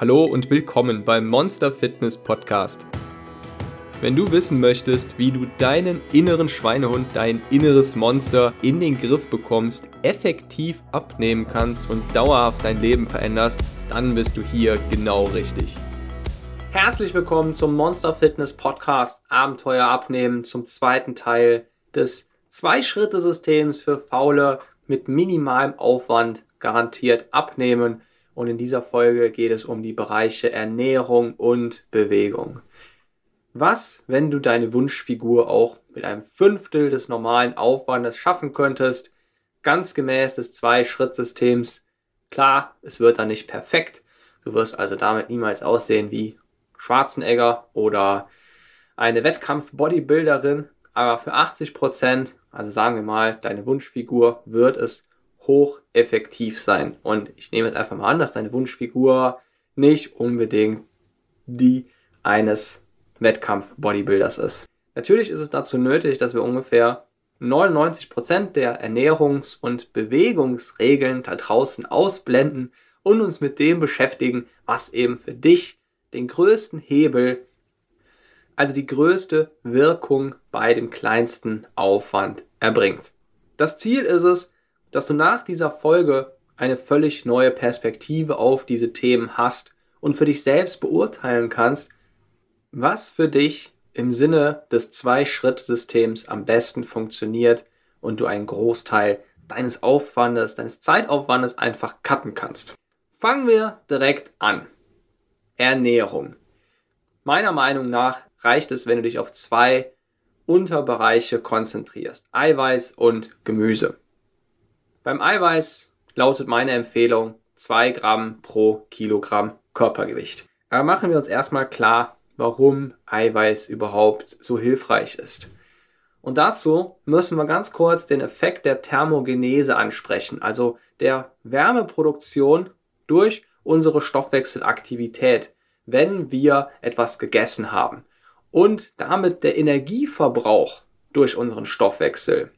Hallo und willkommen beim Monster Fitness Podcast. Wenn du wissen möchtest, wie du deinen inneren Schweinehund, dein inneres Monster in den Griff bekommst, effektiv abnehmen kannst und dauerhaft dein Leben veränderst, dann bist du hier genau richtig. Herzlich willkommen zum Monster Fitness Podcast Abenteuer abnehmen zum zweiten Teil des Zwei-Schritte-Systems für Faule mit minimalem Aufwand garantiert abnehmen. Und in dieser Folge geht es um die Bereiche Ernährung und Bewegung. Was, wenn du deine Wunschfigur auch mit einem Fünftel des normalen Aufwandes schaffen könntest, ganz gemäß des Zwei-Schritt-Systems? Klar, es wird dann nicht perfekt. Du wirst also damit niemals aussehen wie Schwarzenegger oder eine Wettkampf-Bodybuilderin, aber für 80 Prozent, also sagen wir mal, deine Wunschfigur wird es hocheffektiv sein. Und ich nehme jetzt einfach mal an, dass deine Wunschfigur nicht unbedingt die eines Wettkampf-Bodybuilders ist. Natürlich ist es dazu nötig, dass wir ungefähr 99% der Ernährungs- und Bewegungsregeln da draußen ausblenden und uns mit dem beschäftigen, was eben für dich den größten Hebel, also die größte Wirkung bei dem kleinsten Aufwand erbringt. Das Ziel ist es, dass du nach dieser Folge eine völlig neue Perspektive auf diese Themen hast und für dich selbst beurteilen kannst, was für dich im Sinne des Zwei-Schritt-Systems am besten funktioniert und du einen Großteil deines Aufwandes, deines Zeitaufwandes einfach cutten kannst. Fangen wir direkt an. Ernährung. Meiner Meinung nach reicht es, wenn du dich auf zwei Unterbereiche konzentrierst. Eiweiß und Gemüse. Beim Eiweiß lautet meine Empfehlung 2 Gramm pro Kilogramm Körpergewicht. Aber machen wir uns erstmal klar, warum Eiweiß überhaupt so hilfreich ist. Und dazu müssen wir ganz kurz den Effekt der Thermogenese ansprechen, also der Wärmeproduktion durch unsere Stoffwechselaktivität, wenn wir etwas gegessen haben. Und damit der Energieverbrauch durch unseren Stoffwechsel.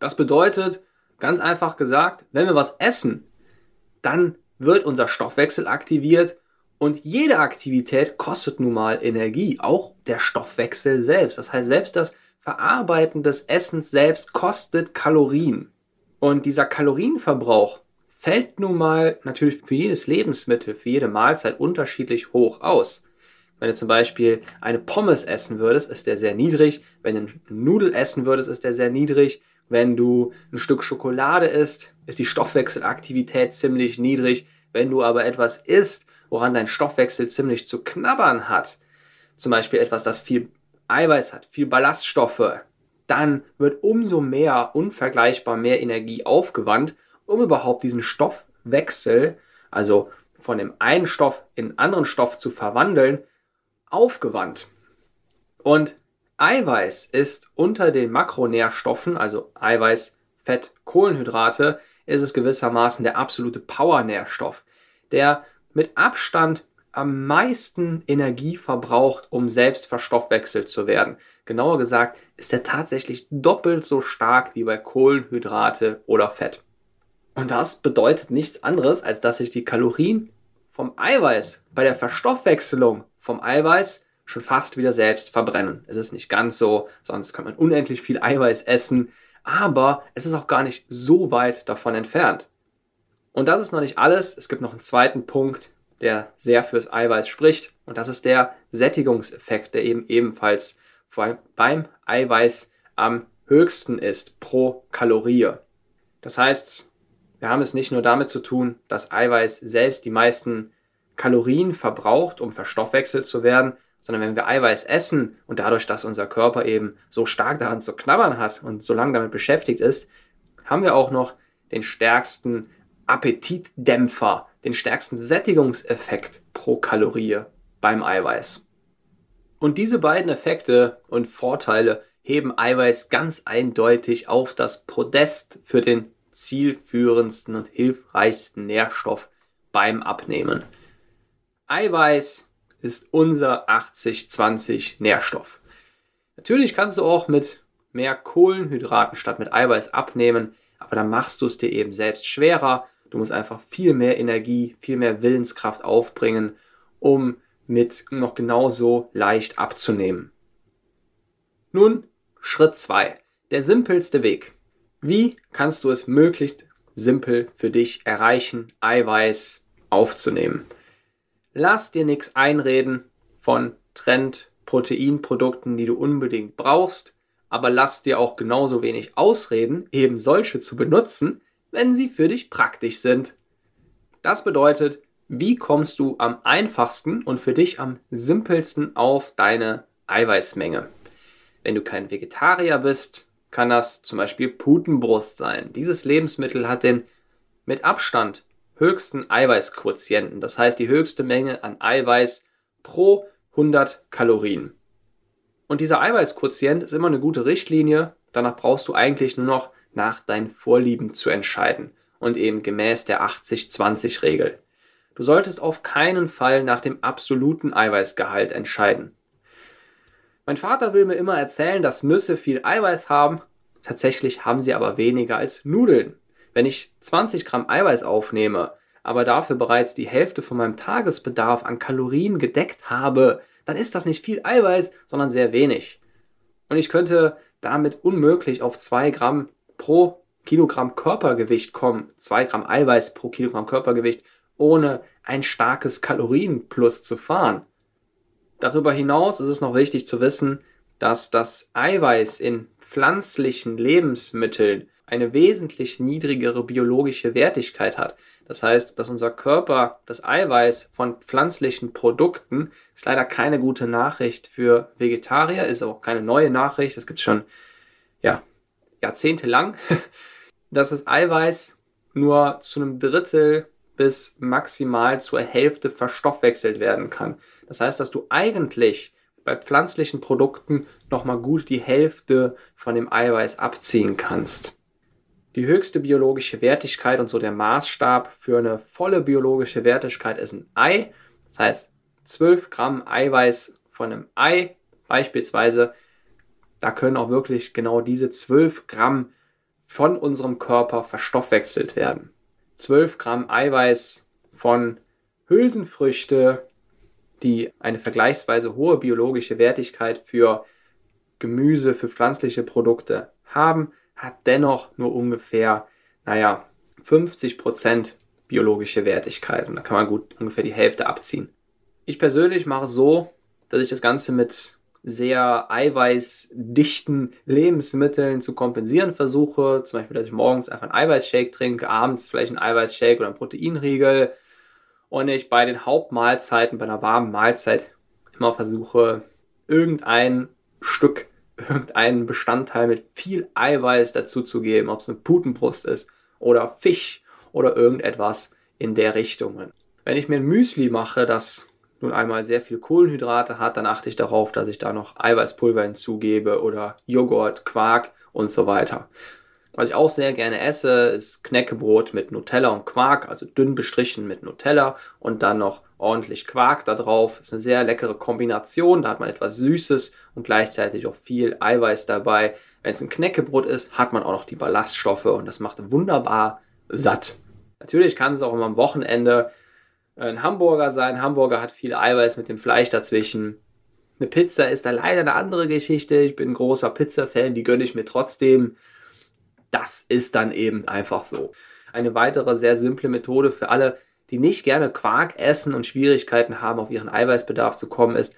Das bedeutet, ganz einfach gesagt, wenn wir was essen, dann wird unser Stoffwechsel aktiviert und jede Aktivität kostet nun mal Energie, auch der Stoffwechsel selbst. Das heißt, selbst das Verarbeiten des Essens selbst kostet Kalorien. Und dieser Kalorienverbrauch fällt nun mal natürlich für jedes Lebensmittel, für jede Mahlzeit unterschiedlich hoch aus. Wenn du zum Beispiel eine Pommes essen würdest, ist der sehr niedrig. Wenn du eine Nudel essen würdest, ist der sehr niedrig. Wenn du ein Stück Schokolade isst, ist die Stoffwechselaktivität ziemlich niedrig. Wenn du aber etwas isst, woran dein Stoffwechsel ziemlich zu knabbern hat, zum Beispiel etwas, das viel Eiweiß hat, viel Ballaststoffe, dann wird umso mehr, unvergleichbar mehr Energie aufgewandt, um überhaupt diesen Stoffwechsel, also von dem einen Stoff in einen anderen Stoff zu verwandeln, aufgewandt. Und Eiweiß ist unter den Makronährstoffen, also Eiweiß, Fett, Kohlenhydrate, ist es gewissermaßen der absolute Powernährstoff, der mit Abstand am meisten Energie verbraucht, um selbst verstoffwechselt zu werden. Genauer gesagt ist er tatsächlich doppelt so stark wie bei Kohlenhydrate oder Fett. Und das bedeutet nichts anderes, als dass sich die Kalorien vom Eiweiß bei der Verstoffwechselung vom Eiweiß schon fast wieder selbst verbrennen. Es ist nicht ganz so, sonst kann man unendlich viel Eiweiß essen, aber es ist auch gar nicht so weit davon entfernt. Und das ist noch nicht alles. Es gibt noch einen zweiten Punkt, der sehr fürs Eiweiß spricht. Und das ist der Sättigungseffekt, der eben ebenfalls beim Eiweiß am höchsten ist pro Kalorie. Das heißt, wir haben es nicht nur damit zu tun, dass Eiweiß selbst die meisten Kalorien verbraucht, um verstoffwechselt zu werden, sondern wenn wir Eiweiß essen und dadurch, dass unser Körper eben so stark daran zu knabbern hat und so lange damit beschäftigt ist, haben wir auch noch den stärksten Appetitdämpfer, den stärksten Sättigungseffekt pro Kalorie beim Eiweiß. Und diese beiden Effekte und Vorteile heben Eiweiß ganz eindeutig auf das Podest für den zielführendsten und hilfreichsten Nährstoff beim Abnehmen. Eiweiß ist unser 80-20 Nährstoff. Natürlich kannst du auch mit mehr Kohlenhydraten statt mit Eiweiß abnehmen, aber dann machst du es dir eben selbst schwerer Du musst einfach viel mehr Energie, viel mehr Willenskraft aufbringen um mit noch genauso leicht abzunehmen. Nun Schritt 2. Der simpelste Weg. Wie kannst du es möglichst simpel für dich erreichen, Eiweiß aufzunehmen? Lass dir nichts einreden von Trend-Proteinprodukten, die du unbedingt brauchst, aber lass dir auch genauso wenig ausreden, eben solche zu benutzen, wenn sie für dich praktisch sind. Das bedeutet, wie kommst du am einfachsten und für dich am simpelsten auf deine Eiweißmenge? Wenn du kein Vegetarier bist, kann das zum Beispiel Putenbrust sein. Dieses Lebensmittel hat den mit Abstand höchsten Eiweißquotienten, das heißt die höchste Menge an Eiweiß pro 100 Kalorien. Und dieser Eiweißquotient ist immer eine gute Richtlinie, danach brauchst du eigentlich nur noch nach deinen Vorlieben zu entscheiden und eben gemäß der 80-20-Regel. Du solltest auf keinen Fall nach dem absoluten Eiweißgehalt entscheiden. Mein Vater will mir immer erzählen, dass Nüsse viel Eiweiß haben. Tatsächlich haben sie aber weniger als Nudeln. Wenn ich 20 Gramm Eiweiß aufnehme, aber dafür bereits die Hälfte von meinem Tagesbedarf an Kalorien gedeckt habe, dann ist das nicht viel Eiweiß, sondern sehr wenig. Und ich könnte damit unmöglich auf 2 Gramm pro Kilogramm Körpergewicht kommen, 2 Gramm Eiweiß pro Kilogramm Körpergewicht ohne ein starkes Kalorienplus zu fahren. Darüber hinaus ist es noch wichtig zu wissen, dass das Eiweiß in pflanzlichen Lebensmitteln eine wesentlich niedrigere biologische Wertigkeit hat. Das heißt, dass unser Körper das Eiweiß von pflanzlichen Produkten ist leider keine gute Nachricht für Vegetarier, ist auch keine neue Nachricht. Das gibt es schon ja, jahrzehntelang, dass das Eiweiß nur zu einem Drittel bis maximal zur Hälfte verstoffwechselt werden kann. Das heißt, dass du eigentlich bei pflanzlichen Produkten nochmal gut die Hälfte von dem Eiweiß abziehen kannst. Die höchste biologische Wertigkeit und so der Maßstab für eine volle biologische Wertigkeit ist ein Ei. Das heißt, 12 Gramm Eiweiß von einem Ei beispielsweise, da können auch wirklich genau diese 12 Gramm von unserem Körper verstoffwechselt werden. 12 Gramm Eiweiß von Hülsenfrüchte, die eine vergleichsweise hohe biologische Wertigkeit für Gemüse, für pflanzliche Produkte haben, hat dennoch nur ungefähr, naja, 50 Prozent biologische Wertigkeit. Und da kann man gut ungefähr die Hälfte abziehen. Ich persönlich mache es so, dass ich das Ganze mit sehr eiweißdichten Lebensmitteln zu kompensieren versuche. Zum Beispiel, dass ich morgens einfach einen Eiweißshake trinke, abends vielleicht einen Eiweißshake oder einen Proteinriegel. Und ich bei den Hauptmahlzeiten, bei einer warmen Mahlzeit immer versuche, irgendein Stück, irgendeinen Bestandteil mit viel Eiweiß dazuzugeben, ob es eine Putenbrust ist oder Fisch oder irgendetwas in der Richtung. Wenn ich mir ein Müsli mache, das nun einmal sehr viel Kohlenhydrate hat, dann achte ich darauf, dass ich da noch Eiweißpulver hinzugebe oder Joghurt, Quark und so weiter. Was ich auch sehr gerne esse, ist Knäckebrot mit Nutella und Quark, also dünn bestrichen mit Nutella und dann noch ordentlich Quark da drauf. Ist eine sehr leckere Kombination. Da hat man etwas Süßes und gleichzeitig auch viel Eiweiß dabei. Wenn es ein Knäckebrot ist, hat man auch noch die Ballaststoffe und das macht wunderbar satt. Natürlich kann es auch immer am Wochenende ein Hamburger sein. Hamburger hat viel Eiweiß mit dem Fleisch dazwischen. Eine Pizza ist da leider eine andere Geschichte. Ich bin ein großer Pizza-Fan, die gönne ich mir trotzdem. Das ist dann eben einfach so. Eine weitere sehr simple Methode für alle, die nicht gerne Quark essen und Schwierigkeiten haben, auf ihren Eiweißbedarf zu kommen, ist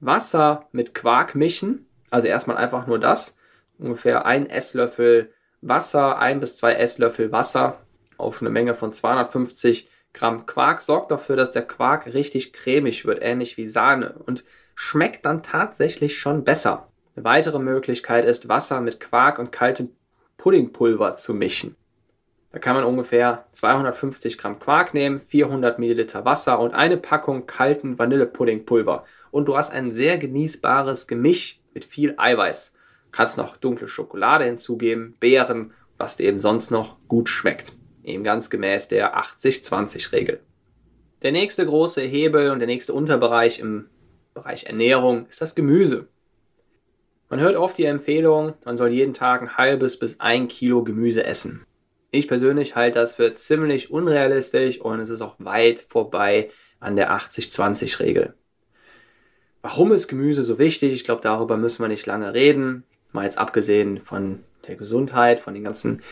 Wasser mit Quark mischen. Also erstmal einfach nur das. Ungefähr ein Esslöffel Wasser, ein bis zwei Esslöffel Wasser auf eine Menge von 250 Gramm Quark sorgt dafür, dass der Quark richtig cremig wird, ähnlich wie Sahne und schmeckt dann tatsächlich schon besser. Eine weitere Möglichkeit ist, Wasser mit Quark und kaltem Puddingpulver zu mischen. Da kann man ungefähr 250 Gramm Quark nehmen, 400 Milliliter Wasser und eine Packung kalten Vanillepuddingpulver. Und du hast ein sehr genießbares Gemisch mit viel Eiweiß. Kannst noch dunkle Schokolade hinzugeben, Beeren, was dir eben sonst noch gut schmeckt eben ganz gemäß der 80-20-Regel. Der nächste große Hebel und der nächste Unterbereich im Bereich Ernährung ist das Gemüse. Man hört oft die Empfehlung, man soll jeden Tag ein halbes bis ein Kilo Gemüse essen. Ich persönlich halte das für ziemlich unrealistisch und es ist auch weit vorbei, an der 80-20-Regel. Warum ist Gemüse so wichtig? Ich glaube, darüber müssen wir nicht lange reden. Mal jetzt abgesehen von der Gesundheit, von den ganzen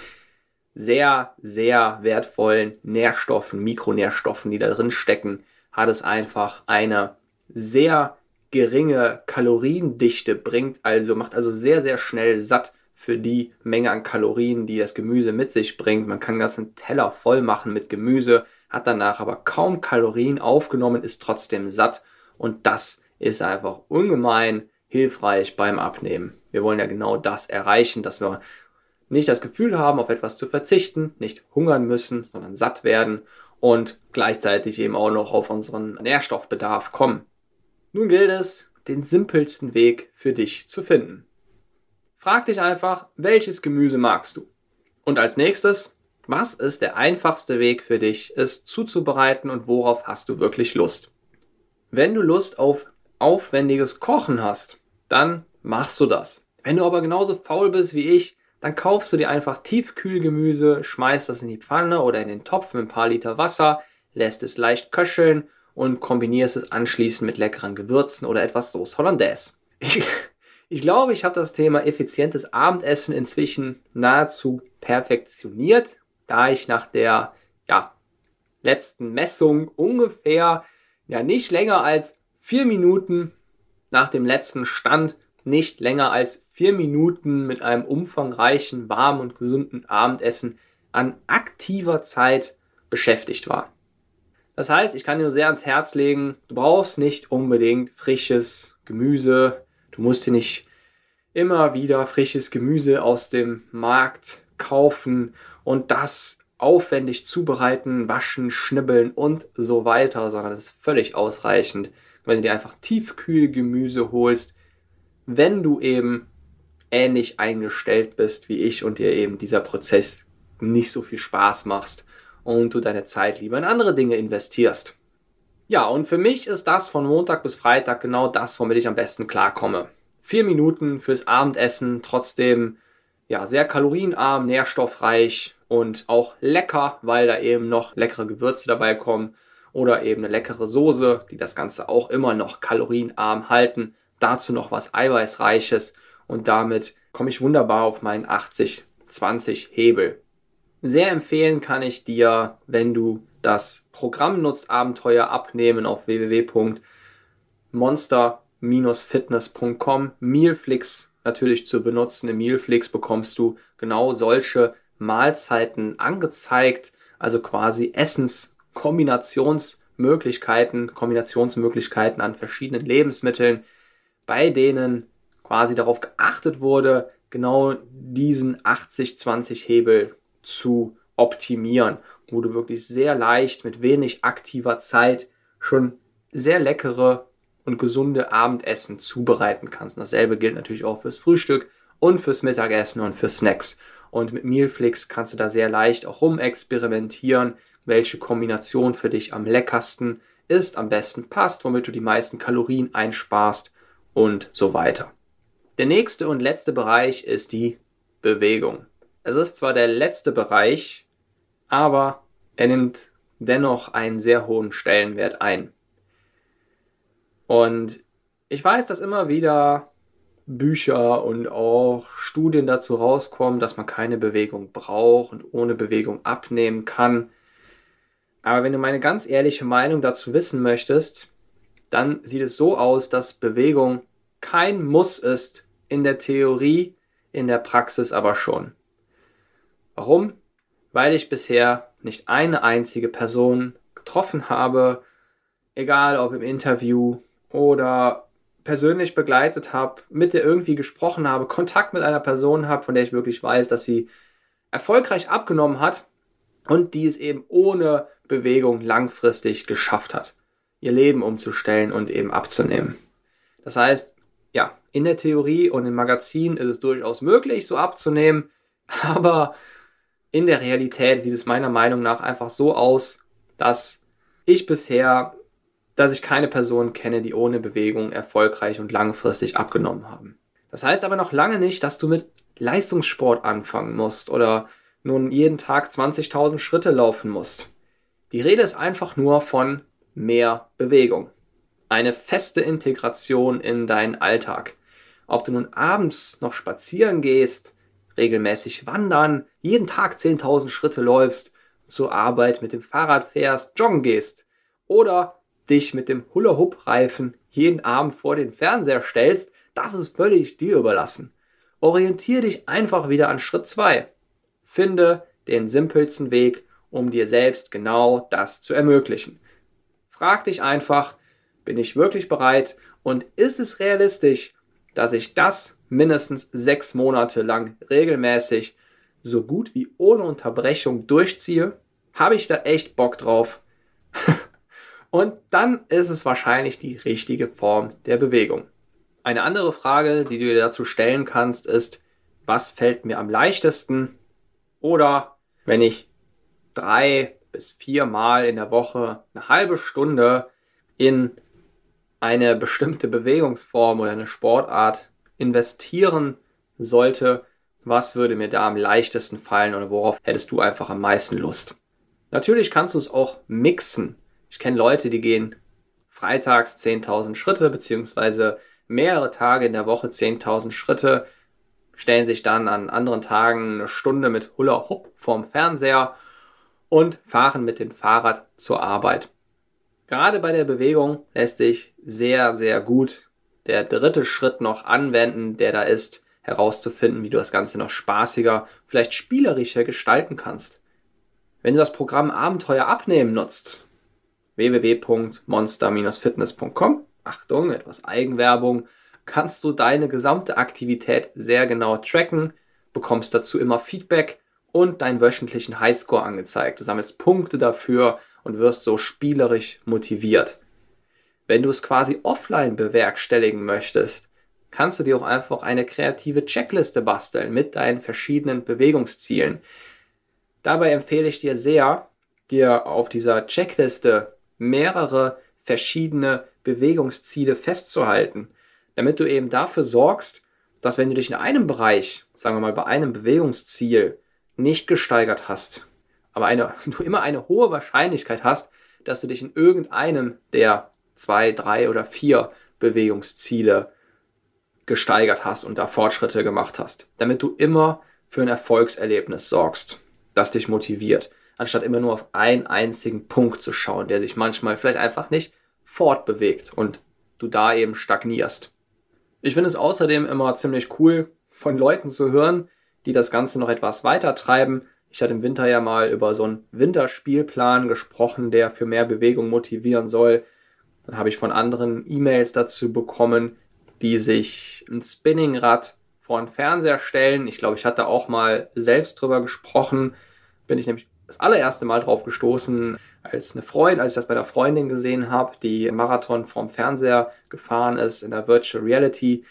sehr, sehr wertvollen Nährstoffen, Mikronährstoffen, die da drin stecken, hat es einfach eine sehr geringe Kaloriendichte, bringt also, macht also sehr, sehr schnell satt für die Menge an Kalorien, die das Gemüse mit sich bringt. Man kann einen ganzen Teller voll machen mit Gemüse, hat danach aber kaum Kalorien aufgenommen, ist trotzdem satt und das ist einfach ungemein hilfreich beim Abnehmen. Wir wollen ja genau das erreichen, dass wir nicht das Gefühl haben, auf etwas zu verzichten, nicht hungern müssen, sondern satt werden und gleichzeitig eben auch noch auf unseren Nährstoffbedarf kommen. Nun gilt es, den simpelsten Weg für dich zu finden. Frag dich einfach, welches Gemüse magst du? Und als nächstes, was ist der einfachste Weg für dich, es zuzubereiten und worauf hast du wirklich Lust? Wenn du Lust auf aufwendiges Kochen hast, dann machst du das. Wenn du aber genauso faul bist wie ich, dann kaufst du dir einfach Tiefkühlgemüse, schmeißt das in die Pfanne oder in den Topf mit ein paar Liter Wasser, lässt es leicht köcheln und kombinierst es anschließend mit leckeren Gewürzen oder etwas Sauce Hollandaise. Ich, ich glaube, ich habe das Thema effizientes Abendessen inzwischen nahezu perfektioniert, da ich nach der ja, letzten Messung ungefähr ja nicht länger als vier Minuten nach dem letzten Stand nicht länger als vier Minuten mit einem umfangreichen, warmen und gesunden Abendessen an aktiver Zeit beschäftigt war. Das heißt, ich kann dir nur sehr ans Herz legen, du brauchst nicht unbedingt frisches Gemüse, du musst dir nicht immer wieder frisches Gemüse aus dem Markt kaufen und das aufwendig zubereiten, waschen, schnibbeln und so weiter, sondern es ist völlig ausreichend, wenn du dir einfach Tiefkühlgemüse holst, wenn du eben ähnlich eingestellt bist wie ich und dir eben dieser Prozess nicht so viel Spaß machst und du deine Zeit lieber in andere Dinge investierst. Ja, und für mich ist das von Montag bis Freitag genau das, womit ich am besten klarkomme. Vier Minuten fürs Abendessen, trotzdem ja sehr kalorienarm, nährstoffreich und auch lecker, weil da eben noch leckere Gewürze dabei kommen oder eben eine leckere Soße, die das Ganze auch immer noch kalorienarm halten dazu noch was Eiweißreiches und damit komme ich wunderbar auf meinen 80-20 Hebel. Sehr empfehlen kann ich dir, wenn du das Programm nutzt, Abenteuer abnehmen auf www.monster-fitness.com, Mealflix natürlich zu benutzen. Im Mealflix bekommst du genau solche Mahlzeiten angezeigt, also quasi Essenskombinationsmöglichkeiten, Kombinationsmöglichkeiten an verschiedenen Lebensmitteln, bei denen quasi darauf geachtet wurde, genau diesen 80-20 Hebel zu optimieren, wo du wirklich sehr leicht mit wenig aktiver Zeit schon sehr leckere und gesunde Abendessen zubereiten kannst. Dasselbe gilt natürlich auch fürs Frühstück und fürs Mittagessen und für Snacks. Und mit Mealflix kannst du da sehr leicht auch rumexperimentieren, welche Kombination für dich am leckersten ist, am besten passt, womit du die meisten Kalorien einsparst und so weiter. Der nächste und letzte Bereich ist die Bewegung. Es ist zwar der letzte Bereich, aber er nimmt dennoch einen sehr hohen Stellenwert ein. Und ich weiß, dass immer wieder Bücher und auch Studien dazu rauskommen, dass man keine Bewegung braucht und ohne Bewegung abnehmen kann. Aber wenn du meine ganz ehrliche Meinung dazu wissen möchtest, dann sieht es so aus, dass Bewegung kein Muss ist in der Theorie, in der Praxis aber schon. Warum? Weil ich bisher nicht eine einzige Person getroffen habe, egal ob im Interview oder persönlich begleitet habe, mit der irgendwie gesprochen habe, Kontakt mit einer Person habe, von der ich wirklich weiß, dass sie erfolgreich abgenommen hat und die es eben ohne Bewegung langfristig geschafft hat ihr Leben umzustellen und eben abzunehmen. Das heißt, ja, in der Theorie und im Magazin ist es durchaus möglich, so abzunehmen, aber in der Realität sieht es meiner Meinung nach einfach so aus, dass ich bisher, dass ich keine Person kenne, die ohne Bewegung erfolgreich und langfristig abgenommen haben. Das heißt aber noch lange nicht, dass du mit Leistungssport anfangen musst oder nun jeden Tag 20.000 Schritte laufen musst. Die Rede ist einfach nur von mehr Bewegung. Eine feste Integration in deinen Alltag. Ob du nun abends noch spazieren gehst, regelmäßig wandern, jeden Tag 10.000 Schritte läufst, zur Arbeit mit dem Fahrrad fährst, joggen gehst oder dich mit dem Hula-Hoop-Reifen jeden Abend vor den Fernseher stellst, das ist völlig dir überlassen. Orientiere dich einfach wieder an Schritt 2. Finde den simpelsten Weg, um dir selbst genau das zu ermöglichen. Frag dich einfach, bin ich wirklich bereit und ist es realistisch, dass ich das mindestens sechs Monate lang regelmäßig so gut wie ohne Unterbrechung durchziehe? Habe ich da echt Bock drauf? und dann ist es wahrscheinlich die richtige Form der Bewegung. Eine andere Frage, die du dir dazu stellen kannst, ist, was fällt mir am leichtesten? Oder wenn ich drei bis vier Mal in der Woche eine halbe Stunde in eine bestimmte Bewegungsform oder eine Sportart investieren sollte, was würde mir da am leichtesten fallen oder worauf hättest du einfach am meisten Lust? Natürlich kannst du es auch mixen. Ich kenne Leute, die gehen freitags 10.000 Schritte beziehungsweise mehrere Tage in der Woche 10.000 Schritte, stellen sich dann an anderen Tagen eine Stunde mit Hula Hoop vorm Fernseher und fahren mit dem Fahrrad zur Arbeit. Gerade bei der Bewegung lässt sich sehr, sehr gut der dritte Schritt noch anwenden, der da ist, herauszufinden, wie du das Ganze noch spaßiger, vielleicht spielerischer gestalten kannst. Wenn du das Programm Abenteuer abnehmen nutzt, www.monster-fitness.com, Achtung, etwas Eigenwerbung, kannst du deine gesamte Aktivität sehr genau tracken, bekommst dazu immer Feedback und deinen wöchentlichen Highscore angezeigt. Du sammelst Punkte dafür und wirst so spielerisch motiviert. Wenn du es quasi offline bewerkstelligen möchtest, kannst du dir auch einfach eine kreative Checkliste basteln mit deinen verschiedenen Bewegungszielen. Dabei empfehle ich dir sehr, dir auf dieser Checkliste mehrere verschiedene Bewegungsziele festzuhalten, damit du eben dafür sorgst, dass wenn du dich in einem Bereich, sagen wir mal bei einem Bewegungsziel, nicht gesteigert hast, aber eine, du immer eine hohe Wahrscheinlichkeit hast, dass du dich in irgendeinem der zwei, drei oder vier Bewegungsziele gesteigert hast und da Fortschritte gemacht hast, damit du immer für ein Erfolgserlebnis sorgst, das dich motiviert, anstatt immer nur auf einen einzigen Punkt zu schauen, der sich manchmal vielleicht einfach nicht fortbewegt und du da eben stagnierst. Ich finde es außerdem immer ziemlich cool, von Leuten zu hören, die das Ganze noch etwas weiter treiben. Ich hatte im Winter ja mal über so einen Winterspielplan gesprochen, der für mehr Bewegung motivieren soll. Dann habe ich von anderen E-Mails dazu bekommen, die sich ein Spinningrad vor den Fernseher stellen. Ich glaube, ich hatte auch mal selbst drüber gesprochen. Bin ich nämlich das allererste Mal drauf gestoßen, als eine Freundin, als ich das bei der Freundin gesehen habe, die Marathon vorm Fernseher gefahren ist in der Virtual Reality.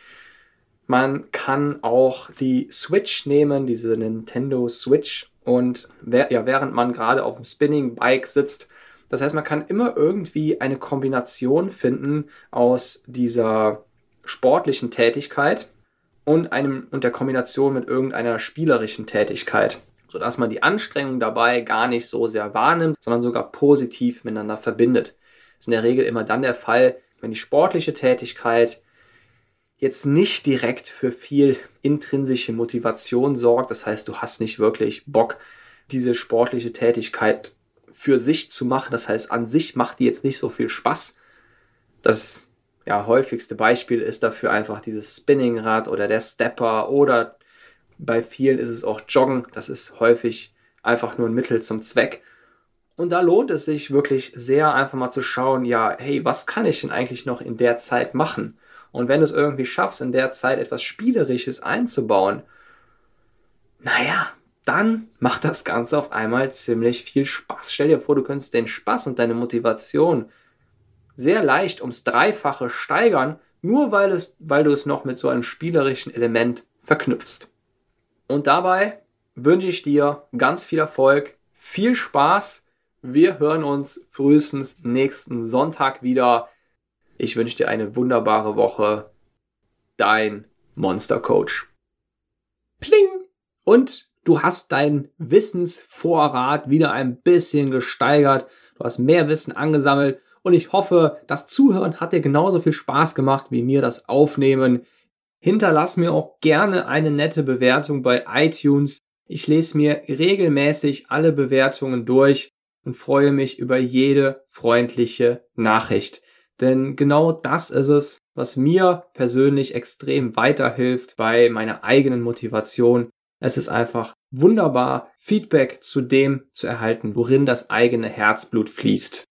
Man kann auch die Switch nehmen, diese Nintendo Switch, und ja, während man gerade auf dem Spinning Bike sitzt, das heißt, man kann immer irgendwie eine Kombination finden aus dieser sportlichen Tätigkeit und einem und der Kombination mit irgendeiner spielerischen Tätigkeit, sodass man die Anstrengung dabei gar nicht so sehr wahrnimmt, sondern sogar positiv miteinander verbindet. Das ist in der Regel immer dann der Fall, wenn die sportliche Tätigkeit jetzt nicht direkt für viel intrinsische Motivation sorgt. Das heißt, du hast nicht wirklich Bock, diese sportliche Tätigkeit für sich zu machen. Das heißt, an sich macht die jetzt nicht so viel Spaß. Das ja, häufigste Beispiel ist dafür einfach dieses Spinningrad oder der Stepper oder bei vielen ist es auch Joggen. Das ist häufig einfach nur ein Mittel zum Zweck. Und da lohnt es sich wirklich sehr einfach mal zu schauen, ja, hey, was kann ich denn eigentlich noch in der Zeit machen? Und wenn du es irgendwie schaffst, in der Zeit etwas Spielerisches einzubauen, naja, dann macht das Ganze auf einmal ziemlich viel Spaß. Stell dir vor, du könntest den Spaß und deine Motivation sehr leicht ums Dreifache steigern, nur weil, es, weil du es noch mit so einem spielerischen Element verknüpfst. Und dabei wünsche ich dir ganz viel Erfolg, viel Spaß. Wir hören uns frühestens nächsten Sonntag wieder. Ich wünsche dir eine wunderbare Woche. Dein Monster Coach. Pling! Und du hast deinen Wissensvorrat wieder ein bisschen gesteigert. Du hast mehr Wissen angesammelt und ich hoffe, das Zuhören hat dir genauso viel Spaß gemacht wie mir das Aufnehmen. Hinterlass mir auch gerne eine nette Bewertung bei iTunes. Ich lese mir regelmäßig alle Bewertungen durch und freue mich über jede freundliche Nachricht. Denn genau das ist es, was mir persönlich extrem weiterhilft bei meiner eigenen Motivation. Es ist einfach wunderbar, Feedback zu dem zu erhalten, worin das eigene Herzblut fließt.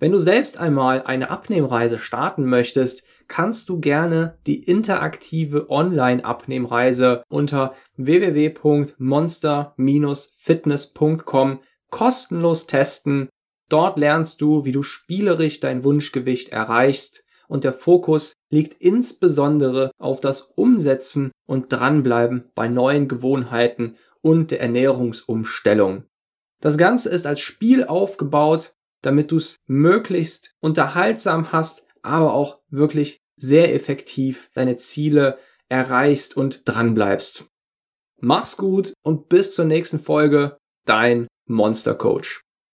Wenn du selbst einmal eine Abnehmreise starten möchtest, kannst du gerne die interaktive Online-Abnehmreise unter www.monster-fitness.com kostenlos testen. Dort lernst du, wie du spielerisch dein Wunschgewicht erreichst und der Fokus liegt insbesondere auf das Umsetzen und Dranbleiben bei neuen Gewohnheiten und der Ernährungsumstellung. Das Ganze ist als Spiel aufgebaut, damit du es möglichst unterhaltsam hast, aber auch wirklich sehr effektiv deine Ziele erreichst und dranbleibst. Mach's gut und bis zur nächsten Folge, dein Monster Coach.